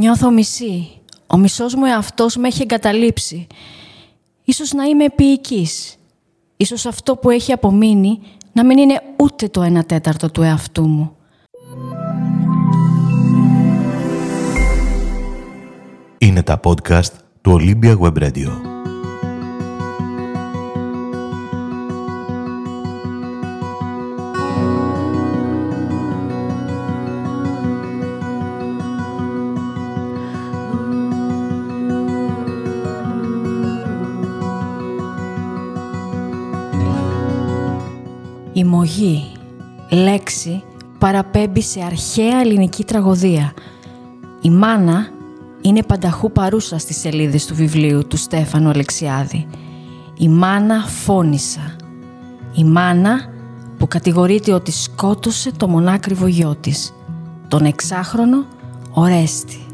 Νιώθω μισή. Ο μισός μου εαυτός με έχει εγκαταλείψει. Ίσως να είμαι επίοικης. Ίσως αυτό που έχει απομείνει να μην είναι ούτε το ένα τέταρτο του εαυτού μου. Είναι τα podcast του Olympia Web Radio. Η μογή, λέξη, παραπέμπει σε αρχαία ελληνική τραγωδία. Η μάνα είναι πανταχού παρούσα στις σελίδες του βιβλίου του Στέφανου Αλεξιάδη. Η μάνα φώνησα. Η μάνα που κατηγορείται ότι σκότωσε το μονάκριβο γιο της, τον εξάχρονο Ορέστη.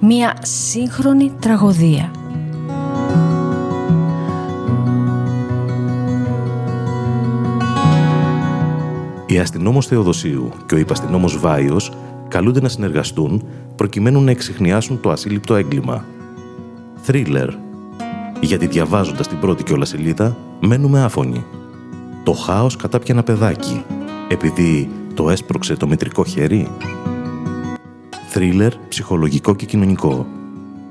Μία σύγχρονη τραγωδία. Η αστυνόμος Θεοδοσίου και ο υπαστυνόμος Βάιος καλούνται να συνεργαστούν προκειμένου να εξηχνιάσουν το ασύλληπτο έγκλημα. Θρίλερ. Γιατί διαβάζοντας την πρώτη κιόλας σελίδα, μένουμε άφωνοι. Το χάος κατάπια ένα παιδάκι, επειδή το έσπρωξε το μητρικό χέρι. Θρίλερ, ψυχολογικό και κοινωνικό.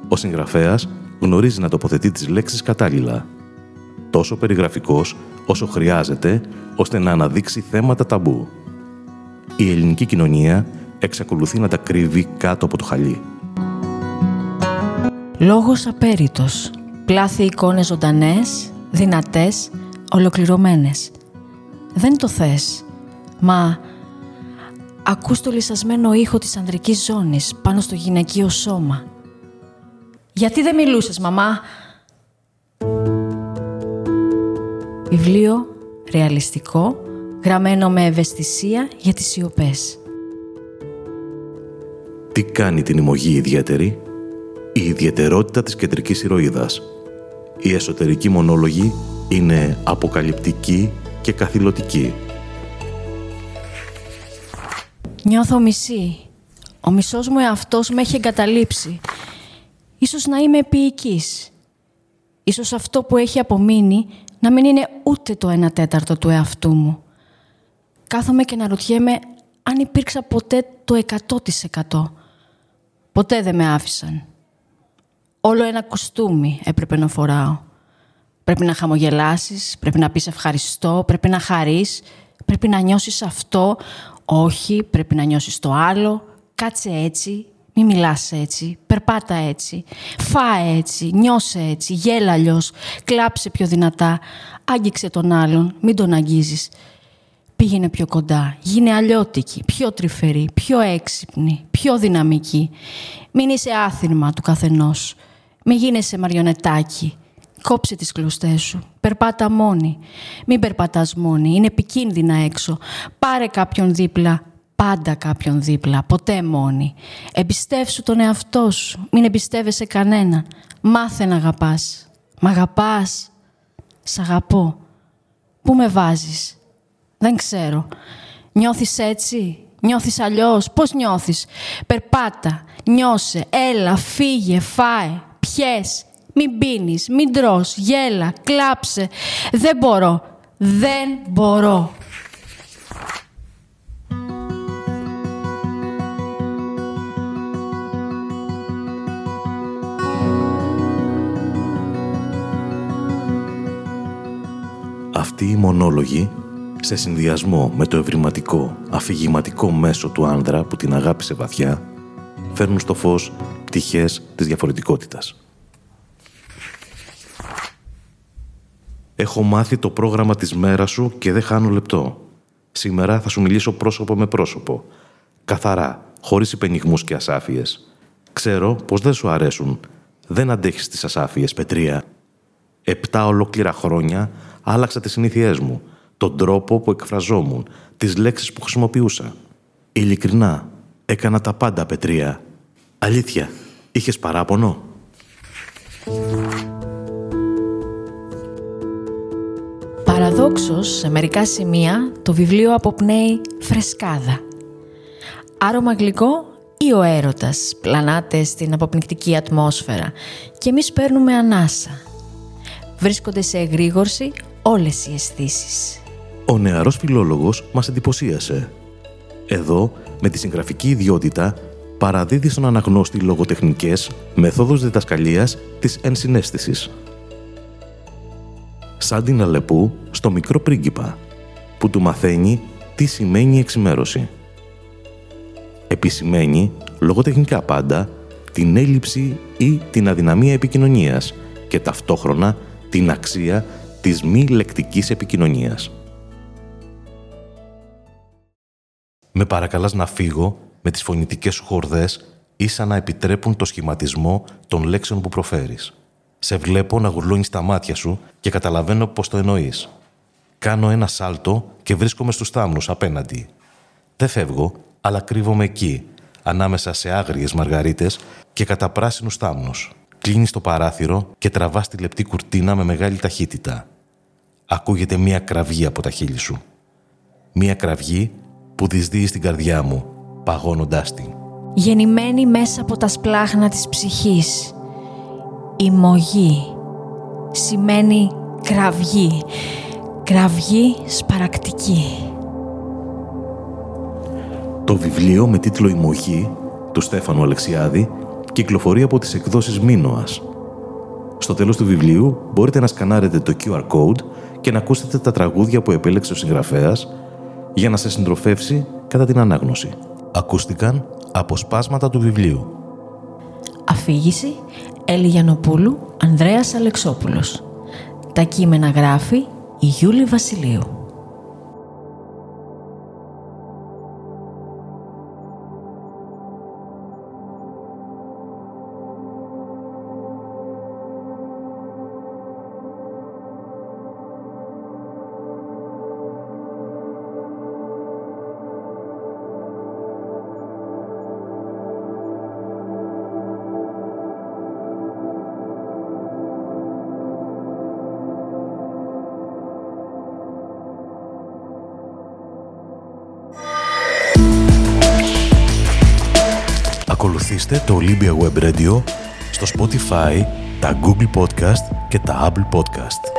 Ο συγγραφέας γνωρίζει να τοποθετεί τις λέξεις κατάλληλα. Τόσο περιγραφικός όσο χρειάζεται ώστε να αναδείξει θέματα ταμπού. Η ελληνική κοινωνία εξακολουθεί να τα κρύβει κάτω από το χαλί. Λόγος απέριτος. Πλάθη εικόνες ζωντανές, δυνατές, ολοκληρωμένες. Δεν το θες, μα ακούς το λυσασμένο ήχο της ανδρικής ζώνης πάνω στο γυναικείο σώμα. «Γιατί δεν μιλούσες, μαμά» Βιβλίο ρεαλιστικό, γραμμένο με ευαισθησία για τις σιωπές. Τι κάνει την ημωγή ιδιαίτερη; Η ιδιαιτερότητα της κεντρικής ηρωίδας. Η εσωτερική μονόλογη είναι αποκαλυπτική και καθηλωτική. Νιώθω μισή. Ο μισός μου εαυτός με έχει εγκαταλείψει. Ίσως να είμαι επίοικης. Ίσως αυτό που έχει απομείνει να μην είναι ούτε το ένα τέταρτο του εαυτού μου. Κάθομαι και να ρωτιέμαι αν υπήρξα ποτέ το 100%. Ποτέ δεν με άφησαν. Όλο ένα κουστούμι έπρεπε να φοράω. Πρέπει να χαμογελάσεις, πρέπει να πεις ευχαριστώ, πρέπει να χαρείς, πρέπει να νιώσεις αυτό, όχι, πρέπει να νιώσεις το άλλο, κάτσε έτσι, μη μιλάς έτσι, περπάτα έτσι, φάε έτσι, νιώσε έτσι, γέλα αλλιώς, κλάψε πιο δυνατά, άγγιξε τον άλλον, μην τον αγγίζεις. Πήγαινε πιο κοντά, γίνε αλλιώτικη, πιο τρυφερή, πιο έξυπνη, πιο δυναμική. Μην είσαι άθυρμα του καθενός. Μην γίνεσαι μαριονετάκι. Κόψε τις κλωστές σου. Περπάτα μόνη. Μην περπατάς μόνη. Είναι επικίνδυνα έξω. Πάρε κάποιον δίπλα πάντα κάποιον δίπλα, ποτέ μόνη. Εμπιστεύσου τον εαυτό σου, μην εμπιστεύεσαι κανέναν. Μάθε να αγαπάς. Μ' αγαπάς. Σ' αγαπώ. Πού με βάζεις; Δεν ξέρω. Νιώθεις έτσι; Νιώθεις αλλιώς; Πώς νιώθεις; Περπάτα. Νιώσε. Έλα. Φύγε. Φάε. Πιες. Μην πίνεις. Μην τρως. Γέλα. Κλάψε. Δεν μπορώ. Δεν μπορώ. Αυτοί οι μονόλογοι, σε συνδυασμό με το ευρηματικό, αφηγηματικό μέσο του άνδρα που την αγάπησε βαθιά, φέρνουν στο φως πτυχές της διαφορετικότητας. Έχω μάθει το πρόγραμμα της μέρας σου και δεν χάνω λεπτό. Σήμερα θα σου μιλήσω πρόσωπο με πρόσωπο. Καθαρά, χωρίς υπενιγμούς και ασάφειες. Ξέρω πως δεν σου αρέσουν. Δεν αντέχεις τις ασάφειες, Πετρία. Επτά ολόκληρα χρόνια άλλαξα τις συνήθειές μου, τον τρόπο που εκφραζόμουν, τις λέξεις που χρησιμοποιούσα. Ειλικρινά, έκανα τα πάντα, Πετρία. Αλήθεια, είχες παράπονο; Παραδόξως, σε μερικά σημεία, το βιβλίο αποπνέει φρεσκάδα. Άρωμα γλυκό, ή ο έρωτας πλανάται στην αποπνικτική ατμόσφαιρα και εμείς παίρνουμε ανάσα. Βρίσκονται σε εγρήγορση όλες οι αισθήσεις. Ο νεαρός φιλόλογος μας εντυπωσίασε. Εδώ, με τη συγγραφική ιδιότητα, παραδίδει στον αναγνώστη λογοτεχνικές μεθόδους διδασκαλίας της ενσυναίσθησης. Σαν την Αλεπού στο μικρό πρίγκιπα, που του μαθαίνει τι σημαίνει εξημέρωση. Επισημαίνει, λογοτεχνικά πάντα, την έλλειψη ή την αδυναμία επικοινωνίας και ταυτόχρονα την αξία της μη λεκτικής επικοινωνίας. Με παρακαλάς να φύγω με τις φωνητικές σου χορδές ίσα να επιτρέπουν το σχηματισμό των λέξεων που προφέρεις. Σε βλέπω να γουρλώνεις τα μάτια σου και καταλαβαίνω πώς το εννοείς. Κάνω ένα σάλτο και βρίσκομαι στους θάμνους απέναντι. Δεν φεύγω, αλλά κρύβομαι εκεί, ανάμεσα σε άγριες μαργαρίτες και κατά πράσινους θάμνους. Κλείνεις το παράθυρο και τραβάς τη λεπτή κουρτίνα με μεγάλη ταχύτητα. Ακούγεται μία κραυγή από τα χείλη σου. Μία κραυγή που δυσδύει στην καρδιά μου, παγώνοντάς την. Γεννημένη μέσα από τα σπλάχνα της ψυχής. Η μογή σημαίνει κραυγή. Κραυγή σπαρακτική. Το βιβλίο με τίτλο «Η Μοχή» του Στέφανου Αλεξιάδη κυκλοφορεί από τις εκδόσεις Μίνωας. Στο τέλος του βιβλίου μπορείτε να σκανάρετε το QR code και να ακούσετε τα τραγούδια που επέλεξε ο συγγραφέας για να σε συντροφεύσει κατά την ανάγνωση. Ακούστηκαν αποσπάσματα του βιβλίου. Αφήγηση Έλλη Γιαννοπούλου, Ανδρέας Αλεξόπουλος. Τα κείμενα γράφει η Γιούλη Βασιλείου. Ακολουθήστε το Olympia Web Radio στο Spotify, τα Google Podcast και τα Apple Podcast.